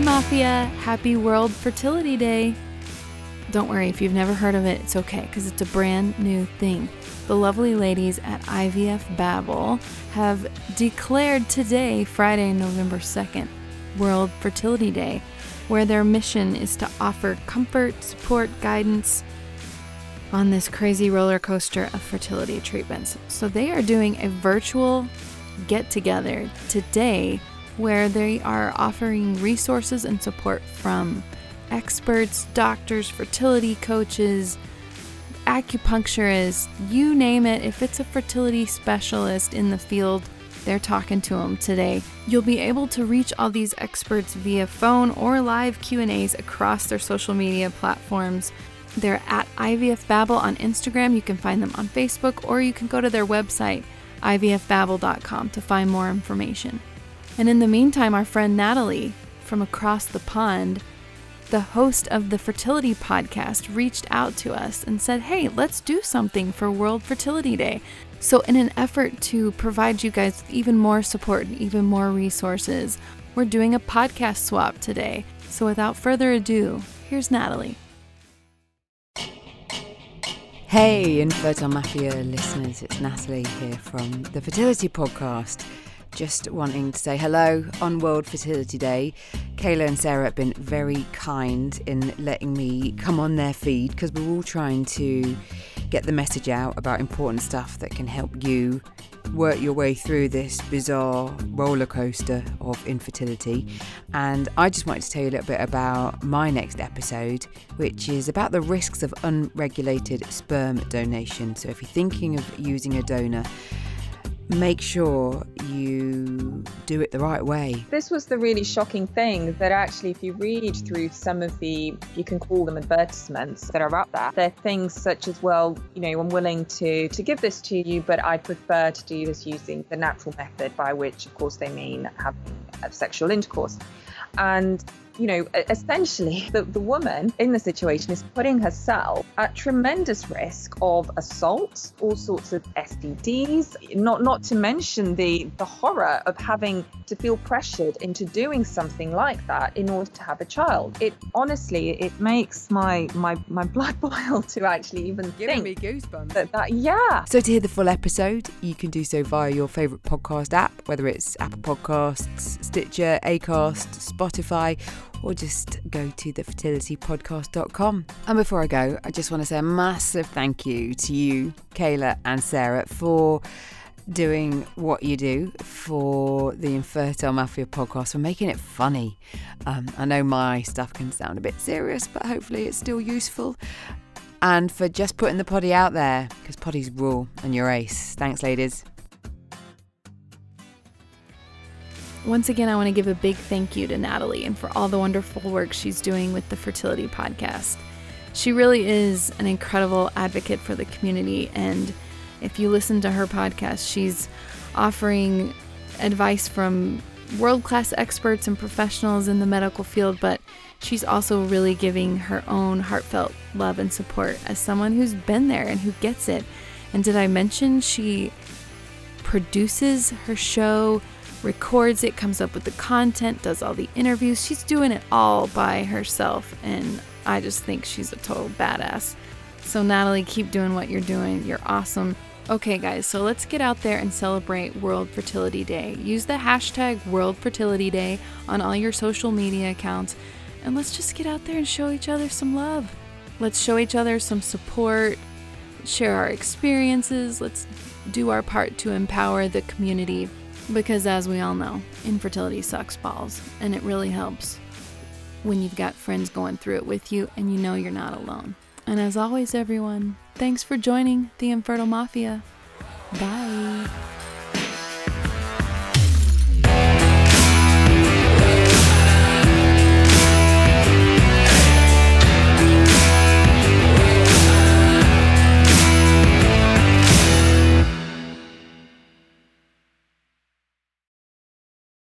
Mafia. Happy World Fertility Day. Don't worry, if you've never heard of it, it's okay because it's a brand new thing. The lovely ladies at IVF Babble have declared today, Friday, November 2nd, World Fertility Day, where their mission is to offer comfort, support, guidance on this crazy roller coaster of fertility treatments. So they are doing a virtual get together today where they are offering resources and support from experts, doctors, fertility coaches, acupuncturists, you name it. If it's a fertility specialist in the field, they're talking to them today. You'll be able to reach all these experts via phone or live Q&As across their social media platforms. They're at IVF Babble on Instagram. You can find them on Facebook or you can go to their website ivfbabble.com to find more information. And in the meantime, our friend Natalie from across the pond the host of the fertility podcast reached out to us and said, Hey, let's do something for World Fertility Day. So, in an effort to provide you guys with even more support and even more resources, we're doing a podcast swap today. So, without further ado, here's Natalie. Hey, Infertile Mafia listeners, it's Natalie here from the Fertility Podcast just wanting to say hello on World Fertility Day. Kayla and Sarah have been very kind in letting me come on their feed because we're all trying to get the message out about important stuff that can help you work your way through this bizarre roller coaster of infertility. And I just wanted to tell you a little bit about my next episode, which is about the risks of unregulated sperm donation. So if you're thinking of using a donor, make sure you do it the right way. This was the really shocking thing that actually, if you read through some of the, you can call them advertisements that are up there, they're things such as, well, you know, I'm willing to to give this to you, but I prefer to do this using the natural method, by which, of course, they mean having uh, sexual intercourse. And you know, essentially, the, the woman in the situation is putting herself at tremendous risk of assault, all sorts of STDs, not not to mention the the horror of having to feel pressured into doing something like that in order to have a child. It honestly, it makes my my my blood boil to actually even Giving think me goosebumps. that that yeah. So to hear the full episode, you can do so via your favourite podcast app, whether it's Apple Podcasts, Stitcher, Acast, Spotify, or just go to thefertilitypodcast.com. And before I go, I just want to say a massive thank you to you, Kayla and Sarah, for doing what you do for the Infertile Mafia podcast, for making it funny. Um, I know my stuff can sound a bit serious, but hopefully it's still useful. And for just putting the poddy out there, because poddy's rule and your ace. Thanks, ladies. Once again, I want to give a big thank you to Natalie and for all the wonderful work she's doing with the Fertility Podcast. She really is an incredible advocate for the community. And if you listen to her podcast, she's offering advice from world class experts and professionals in the medical field, but she's also really giving her own heartfelt love and support as someone who's been there and who gets it. And did I mention she produces her show? Records it, comes up with the content, does all the interviews. She's doing it all by herself, and I just think she's a total badass. So, Natalie, keep doing what you're doing. You're awesome. Okay, guys, so let's get out there and celebrate World Fertility Day. Use the hashtag World Fertility Day on all your social media accounts, and let's just get out there and show each other some love. Let's show each other some support, share our experiences. Let's do our part to empower the community because, as we all know, infertility sucks balls, and it really helps when you've got friends going through it with you and you know you're not alone. And as always, everyone, thanks for joining the Infertile Mafia. Bye.